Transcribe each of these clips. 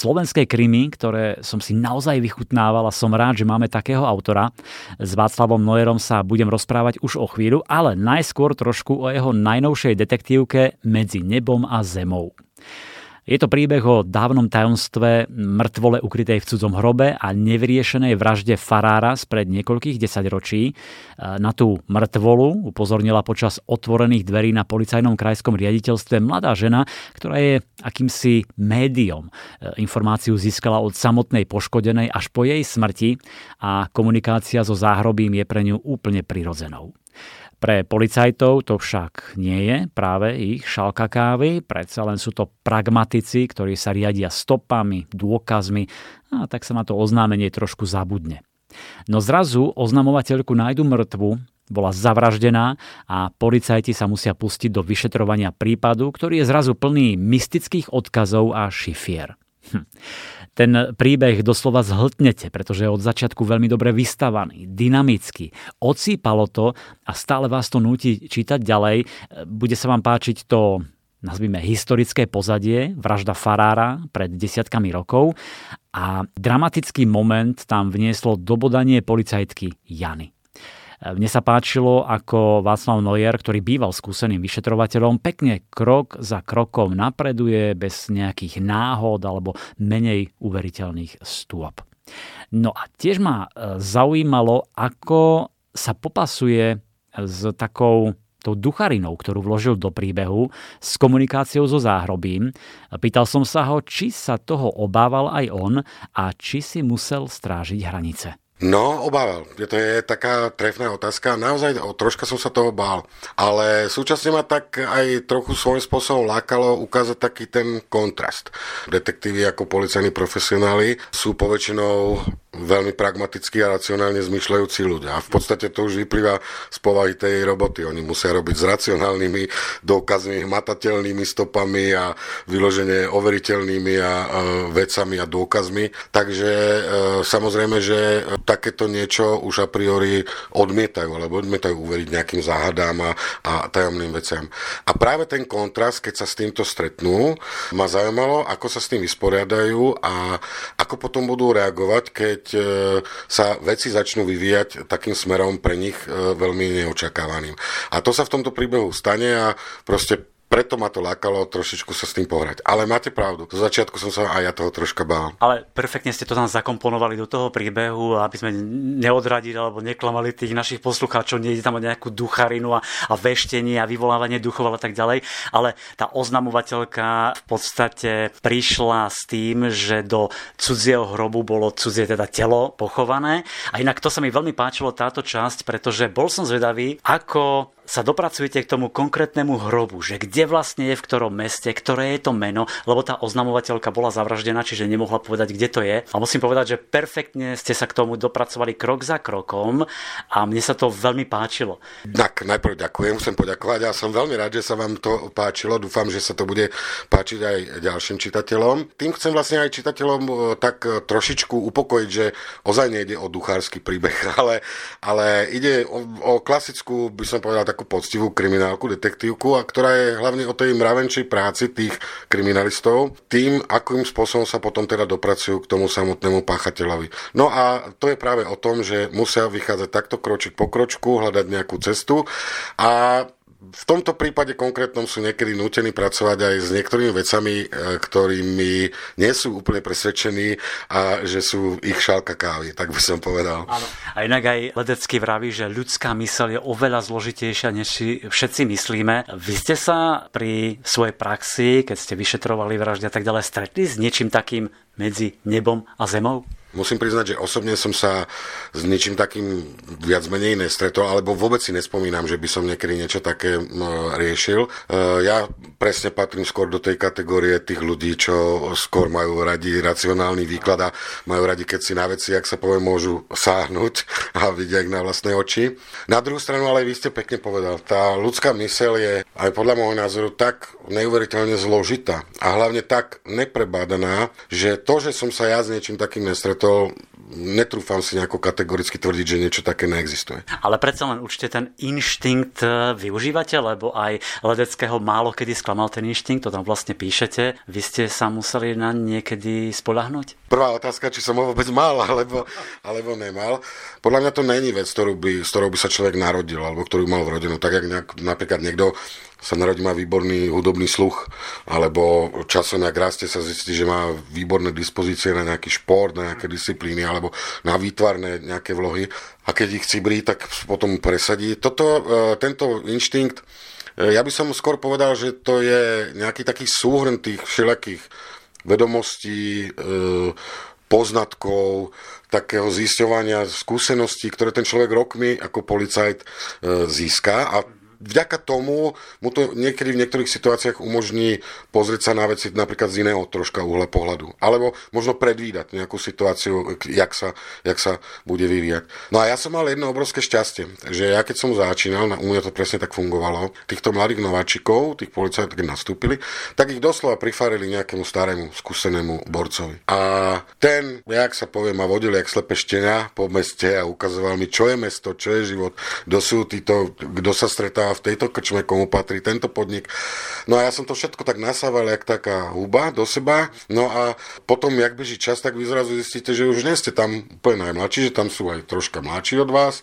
slovenské krymy, ktoré som si naozaj vychutnával a som rád, že máme takého autora. S Václavom Nojerom sa budem rozprávať už o chvíľu, ale najskôr trošku o jeho najnovšej detektívke Medzi nebom a zemou. Je to príbeh o dávnom tajomstve mŕtvole ukrytej v cudzom hrobe a nevyriešenej vražde farára spred niekoľkých desaťročí. Na tú mŕtvolu upozornila počas otvorených dverí na policajnom krajskom riaditeľstve mladá žena, ktorá je akýmsi médium. Informáciu získala od samotnej poškodenej až po jej smrti a komunikácia so záhrobím je pre ňu úplne prirodzenou. Pre policajtov to však nie je práve ich šalka kávy, predsa len sú to pragmatici, ktorí sa riadia stopami, dôkazmi a tak sa na to oznámenie trošku zabudne. No zrazu oznamovateľku nájdu mŕtvu, bola zavraždená a policajti sa musia pustiť do vyšetrovania prípadu, ktorý je zrazu plný mystických odkazov a šifier. Hm. Ten príbeh doslova zhltnete, pretože je od začiatku veľmi dobre vystavaný, dynamický. Ocípalo to a stále vás to núti čítať ďalej. Bude sa vám páčiť to nazvime historické pozadie, vražda Farára pred desiatkami rokov a dramatický moment tam vnieslo dobodanie policajtky Jany. Mne sa páčilo, ako Václav Nojer, ktorý býval skúseným vyšetrovateľom, pekne krok za krokom napreduje bez nejakých náhod alebo menej uveriteľných stôp. No a tiež ma e, zaujímalo, ako sa popasuje s takou tou ducharinou, ktorú vložil do príbehu, s komunikáciou so záhrobím. Pýtal som sa ho, či sa toho obával aj on a či si musel strážiť hranice. No, obával. To je taká trefná otázka. Naozaj o, troška som sa toho bál. Ale súčasne ma tak aj trochu svojím spôsobom lákalo ukázať taký ten kontrast. Detektívy ako policajní profesionáli sú poväčšinou veľmi pragmatickí a racionálne zmyšľajúci ľudia. A v podstate to už vyplýva z povahy tej roboty. Oni musia robiť s racionálnymi dôkazmi, hmatateľnými stopami a vyloženie overiteľnými a, a vecami a dôkazmi. Takže e, samozrejme, že takéto niečo už a priori odmietajú, alebo odmietajú uveriť nejakým záhadám a, a tajomným veciam. A práve ten kontrast, keď sa s týmto stretnú, ma zaujímalo, ako sa s tým vysporiadajú a ako potom budú reagovať, keď keď e, sa veci začnú vyvíjať takým smerom pre nich e, veľmi neočakávaným. A to sa v tomto príbehu stane a proste preto ma to lákalo trošičku sa s tým pohrať. Ale máte pravdu, zo začiatku som sa aj ja toho troška bál. Ale perfektne ste to tam zakomponovali do toho príbehu, aby sme neodradili alebo neklamali tých našich poslucháčov, nie tam o nejakú ducharinu a, a veštenie a vyvolávanie duchov a tak ďalej. Ale tá oznamovateľka v podstate prišla s tým, že do cudzieho hrobu bolo cudzie teda telo pochované. A inak to sa mi veľmi páčilo táto časť, pretože bol som zvedavý, ako sa dopracujete k tomu konkrétnemu hrobu, že kde vlastne je, v ktorom meste, ktoré je to meno, lebo tá oznamovateľka bola zavraždená, čiže nemohla povedať, kde to je. A musím povedať, že perfektne ste sa k tomu dopracovali krok za krokom a mne sa to veľmi páčilo. Tak, najprv ďakujem, chcem poďakovať a som veľmi rád, že sa vám to páčilo. Dúfam, že sa to bude páčiť aj ďalším čitateľom. Tým chcem vlastne aj čitateľom e, tak e, trošičku upokojiť, že ozaj nejde o duchársky príbeh, ale, ale ide o, o klasickú, by som povedal, tak takú poctivú kriminálku, detektívku, a ktorá je hlavne o tej mravenčej práci tých kriminalistov, tým, akým spôsobom sa potom teda dopracujú k tomu samotnému páchateľovi. No a to je práve o tom, že musia vychádzať takto kročík po kročku, hľadať nejakú cestu a v tomto prípade konkrétnom sú niekedy nútení pracovať aj s niektorými vecami, e, ktorými nie sú úplne presvedčení a že sú ich šálka kávy, tak by som povedal. Áno. A inak aj Ledecký vraví, že ľudská mysel je oveľa zložitejšia, než si všetci myslíme. Vy ste sa pri svojej praxi, keď ste vyšetrovali vraždy a tak ďalej, stretli s niečím takým medzi nebom a zemou? Musím priznať, že osobne som sa s ničím takým viac menej nestretol, alebo vôbec si nespomínam, že by som niekedy niečo také riešil. E, ja presne patrím skôr do tej kategórie tých ľudí, čo skôr majú radi racionálny výklad a majú radi, keď si na veci, ak sa povie, môžu sáhnuť a vidia ich na vlastné oči. Na druhú stranu, ale vy ste pekne povedal, tá ľudská myseľ je aj podľa môjho názoru tak neuveriteľne zložitá a hlavne tak neprebádaná, že to, že som sa ja s niečím takým nestretol, to netrúfam si nejako kategoricky tvrdiť, že niečo také neexistuje. Ale predsa len určite ten inštinkt e, využívate, lebo aj Ledeckého málo kedy sklamal ten inštinkt, to tam vlastne píšete. Vy ste sa museli na niekedy spolahnuť? Prvá otázka, či som ho vôbec mal, alebo, alebo nemal. Podľa mňa to není vec, ktorú by, s ktorou by sa človek narodil, alebo ktorú mal v rodinu. Tak, jak nejak, napríklad niekto sa narodí, má výborný hudobný sluch, alebo časom, ak rastie, sa zistí, že má výborné dispozície na nejaký šport, na nejaké disciplíny, alebo na výtvarné nejaké vlohy. A keď ich cibrí, tak potom presadí. Toto, e, tento inštinkt, e, ja by som skôr povedal, že to je nejaký taký súhrn tých všelakých vedomostí, e, poznatkov, takého zisťovania skúseností, ktoré ten človek rokmi ako policajt získa a vďaka tomu mu to niekedy v niektorých situáciách umožní pozrieť sa na veci napríklad z iného troška uhla pohľadu. Alebo možno predvídať nejakú situáciu, jak sa, jak sa bude vyvíjať. No a ja som mal jedno obrovské šťastie, že ja keď som začínal, u mňa to presne tak fungovalo, týchto mladých nováčikov, tých policajtov, keď nastúpili, tak ich doslova prifarili nejakému starému, skúsenému borcovi. A ten, jak sa povie, ma vodil jak slepe štenia po meste a ukazoval mi, čo je mesto, čo je život, kto sú títo, kto sa stretá v tejto krčme, komu patrí tento podnik. No a ja som to všetko tak nasával, jak taká huba do seba. No a potom, jak beží čas, tak vy zrazu zistíte, že už nie ste tam úplne najmladší, že tam sú aj troška mladší od vás.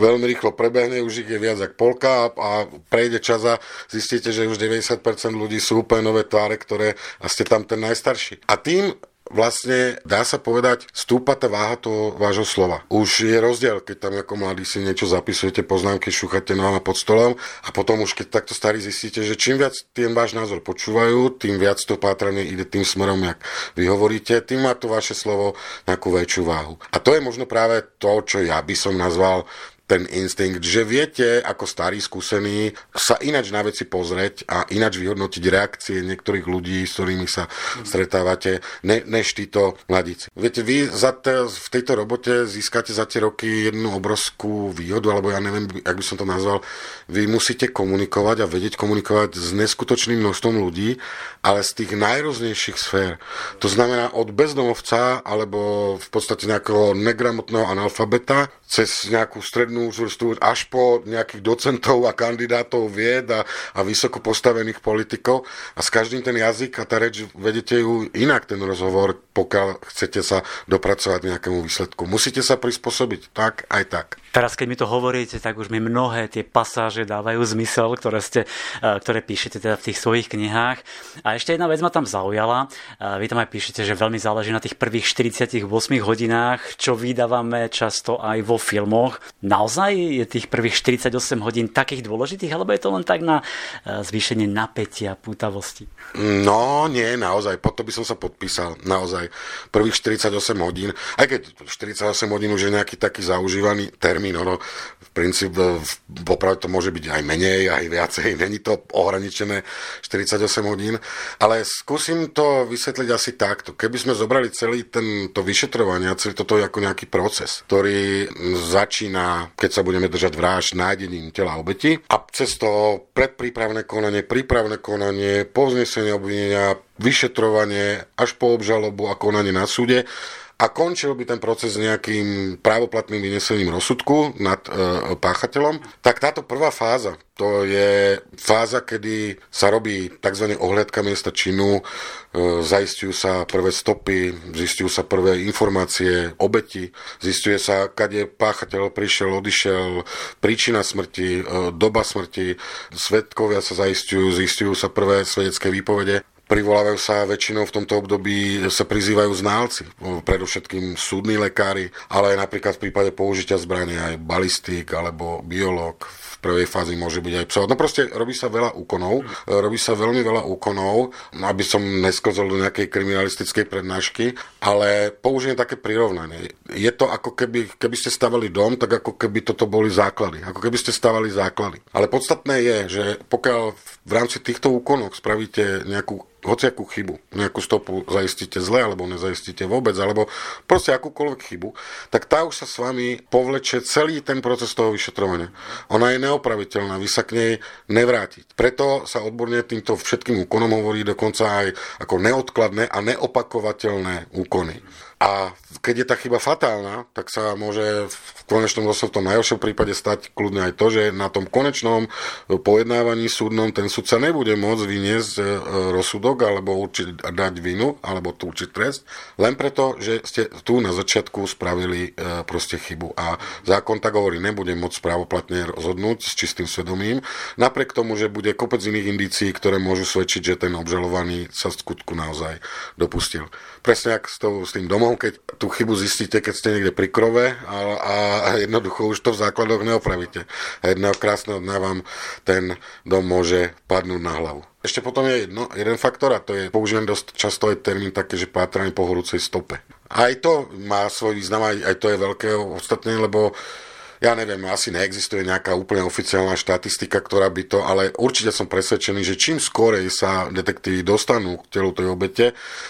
Veľmi rýchlo prebehne, už ich je viac ako polka a, a prejde čas a zistíte, že už 90% ľudí sú úplne nové tváre, ktoré a ste tam ten najstarší. A tým vlastne dá sa povedať, stúpa tá váha toho vášho slova. Už je rozdiel, keď tam ako mladí si niečo zapisujete, poznámky, šúchate nohama pod stolom a potom už keď takto starí zistíte, že čím viac ten váš názor počúvajú, tým viac to pátranie ide tým smerom, jak vy hovoríte, tým má to vaše slovo nejakú väčšiu váhu. A to je možno práve to, čo ja by som nazval ten instinkt, že viete ako starí skúsení sa inač na veci pozrieť a inač vyhodnotiť reakcie niektorých ľudí, s ktorými sa stretávate, ne, než títo mladíci. Viete, vy za te, v tejto robote získate za tie roky jednu obrovskú výhodu, alebo ja neviem, jak by som to nazval, vy musíte komunikovať a vedieť komunikovať s neskutočným množstvom ľudí, ale z tých najrôznejších sfér. To znamená od bezdomovca alebo v podstate nejakého negramotného analfabeta cez nejakú strednú vrstvu až po nejakých docentov a kandidátov vied a, a vysoko postavených politikov a s každým ten jazyk a tá reč vedete ju inak ten rozhovor, pokiaľ chcete sa dopracovať nejakému výsledku. Musíte sa prispôsobiť tak aj tak. Teraz, keď mi to hovoríte, tak už mi mnohé tie pasáže dávajú zmysel, ktoré, ste, e, ktoré píšete teda v tých svojich knihách. A ešte jedna vec ma tam zaujala. E, vy tam aj píšete, že veľmi záleží na tých prvých 48 hodinách, čo vydávame často aj vo filmoch. Naozaj je tých prvých 48 hodín takých dôležitých, alebo je to len tak na e, zvýšenie napätia, pútavosti? No, nie, naozaj. Pod to by som sa podpísal. Naozaj. Prvých 48 hodín, aj keď 48 hodín už je nejaký taký zaužívaný termín. Ono, v princípe, popravde to môže byť aj menej, aj viacej. Není to ohraničené 48 hodín. Ale skúsim to vysvetliť asi takto. Keby sme zobrali celý tento vyšetrovanie, celý toto ako nejaký proces, ktorý začína, keď sa budeme držať vražd, nájdením tela obeti. A cez to predprípravné konanie, prípravné konanie, povznesenie obvinenia, vyšetrovanie až po obžalobu a konanie na súde a končil by ten proces nejakým právoplatným vynesením rozsudku nad e, páchateľom, tak táto prvá fáza, to je fáza, kedy sa robí tzv. ohľadka miesta činu, e, zaistujú sa prvé stopy, zistujú sa prvé informácie, obeti, zistuje sa, kade páchateľ prišiel, odišiel, príčina smrti, e, doba smrti, svetkovia sa zaistujú, zistujú sa prvé svedecké výpovede Privolávajú sa väčšinou v tomto období, sa prizývajú ználci, predovšetkým súdni lekári, ale aj napríklad v prípade použitia zbrania aj balistik alebo biológ, v prvej fázi môže byť aj psov. No proste robí sa veľa úkonov, robí sa veľmi veľa úkonov, aby som neskozol do nejakej kriminalistickej prednášky, ale použijem také prirovnanie. Je to ako keby, keby ste stavali dom, tak ako keby toto boli základy. Ako keby ste stavali základy. Ale podstatné je, že pokiaľ v rámci týchto úkonov spravíte nejakú hociakú chybu, nejakú stopu zaistíte zle, alebo nezaistíte vôbec, alebo proste akúkoľvek chybu, tak tá už sa s vami povleče celý ten proces toho vyšetrovania. Ona je neopraviteľná, vy sa k nej nevrátiť. Preto sa odborne týmto všetkým úkonom hovorí dokonca aj ako neodkladné a neopakovateľné úkony. A keď je tá chyba fatálna, tak sa môže v konečnom dôsledku v tom najhoršom prípade stať kľudne aj to, že na tom konečnom pojednávaní súdnom ten sudca nebude môcť vyniesť e, rozsudok alebo určiť, dať vinu alebo určiť trest, len preto, že ste tu na začiatku spravili e, proste chybu. A zákon tak hovorí, nebude môcť právoplatne rozhodnúť s čistým svedomím, napriek tomu, že bude kopec iných indícií, ktoré môžu svedčiť, že ten obžalovaný sa skutku naozaj dopustil. Presne ako s, to, s tým domom, keď tú chybu zistíte, keď ste niekde pri krove a, a jednoducho už to v základoch neopravíte. A jedného krásneho dňa vám ten dom môže padnúť na hlavu. Ešte potom je jedno, jeden faktor a to je, použijem dosť často aj termín také, že pátranie po horúcej stope. Aj to má svoj význam, aj, aj to je veľké ostatné, lebo ja neviem, asi neexistuje nejaká úplne oficiálna štatistika, ktorá by to, ale určite som presvedčený, že čím skorej sa detektívy dostanú k telu tej obete,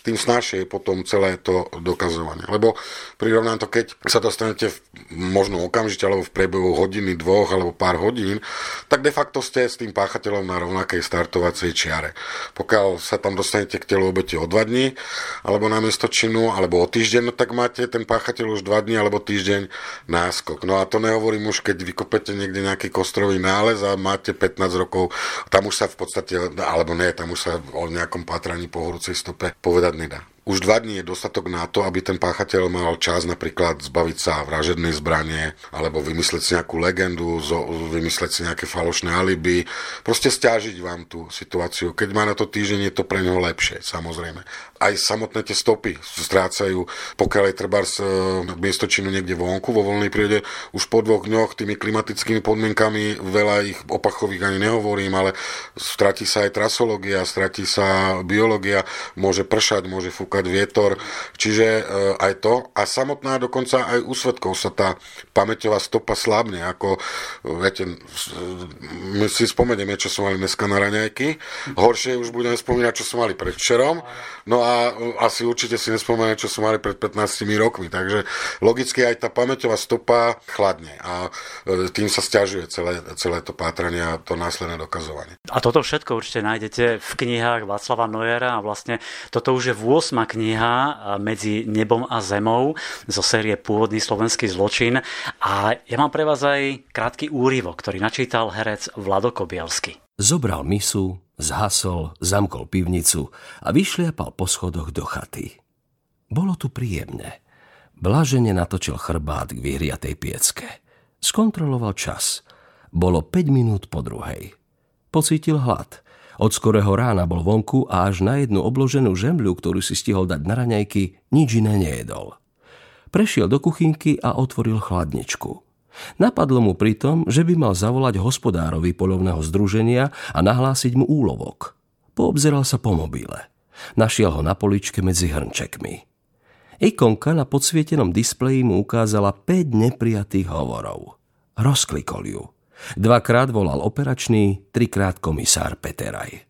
tým snažšie je potom celé to dokazovanie. Lebo prirovnám to, keď sa dostanete v, možno okamžite, alebo v priebehu hodiny, dvoch alebo pár hodín, tak de facto ste s tým páchateľom na rovnakej startovacej čiare. Pokiaľ sa tam dostanete k telu obete o dva dní, alebo na miesto činu, alebo o týždeň, no tak máte ten páchateľ už dva dní alebo týždeň náskok. No a to nehovorím už, keď vykopete niekde nejaký kostrový nález a máte 15 rokov, tam už sa v podstate, alebo nie, tam už sa o nejakom pátraní po horúcej stope povedať nedá už dva dní je dostatok na to, aby ten páchateľ mal čas napríklad zbaviť sa vražednej zbranie, alebo vymysleť si nejakú legendu, vymysleť si nejaké falošné alibi, proste stiažiť vám tú situáciu. Keď má na to týždeň, je to pre neho lepšie, samozrejme. Aj samotné tie stopy strácajú, pokiaľ je treba z miesto činu niekde vonku, vo voľnej prírode, už po dvoch dňoch tými klimatickými podmienkami, veľa ich opachových ani nehovorím, ale stratí sa aj trasológia, stratí sa biológia, môže pršať, môže fúkať vietor, čiže e, aj to. A samotná dokonca aj u svetkov sa tá pamäťová stopa slabne, ako, viete, my si spomenieme, čo som mali dneska na raňajky, horšie už budeme spomínať, čo som mali predvčerom, no a asi určite si nespomenieme, čo som mali pred 15 rokmi, takže logicky aj tá pamäťová stopa chladne a e, tým sa stiažuje celé, celé to pátranie a to následné dokazovanie. A toto všetko určite nájdete v knihách Václava Nojera a vlastne toto už je v 8 kniha medzi nebom a zemou zo série Pôvodný slovenský zločin. A ja mám pre vás aj krátky úryvok, ktorý načítal herec Vlado Kobielsky. Zobral misu, zhasol, zamkol pivnicu a vyšliapal po schodoch do chaty. Bolo tu príjemne. Blažene natočil chrbát k vyhriatej piecke. Skontroloval čas. Bolo 5 minút po druhej. Pocítil hlad – od skorého rána bol vonku a až na jednu obloženú žemľu, ktorú si stihol dať na raňajky, nič iné nejedol. Prešiel do kuchynky a otvoril chladničku. Napadlo mu pritom, že by mal zavolať hospodárovi polovného združenia a nahlásiť mu úlovok. Poobzeral sa po mobile. Našiel ho na poličke medzi hrnčekmi. Ikonka na podsvietenom displeji mu ukázala 5 neprijatých hovorov. Rozklikol ju. Dvakrát volal operačný, trikrát komisár Peteraj.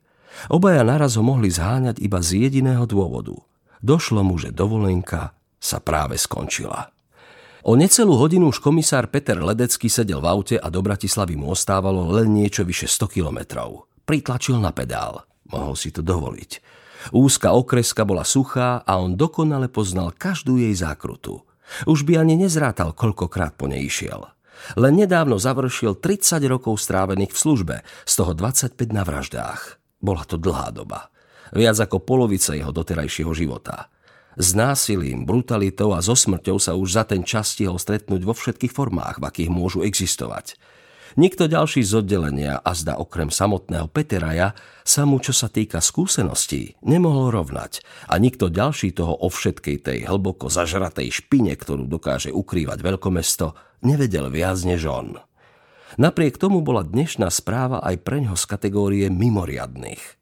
Obaja naraz ho mohli zháňať iba z jediného dôvodu. Došlo mu, že dovolenka sa práve skončila. O necelú hodinu už komisár Peter Ledecký sedel v aute a do Bratislavy mu ostávalo len niečo vyše 100 kilometrov. Pritlačil na pedál. Mohol si to dovoliť. Úzka okreska bola suchá a on dokonale poznal každú jej zákrutu. Už by ani nezrátal, koľkokrát po nej išiel. Len nedávno završil 30 rokov strávených v službe, z toho 25 na vraždách. Bola to dlhá doba. Viac ako polovica jeho doterajšieho života. S násilím, brutalitou a so smrťou sa už za ten čas stihol stretnúť vo všetkých formách, v akých môžu existovať. Nikto ďalší z oddelenia a zda okrem samotného Peteraja sa mu, čo sa týka skúseností, nemohol rovnať a nikto ďalší toho o všetkej tej hlboko zažratej špine, ktorú dokáže ukrývať veľkomesto, nevedel viac než on. Napriek tomu bola dnešná správa aj preňho z kategórie mimoriadných.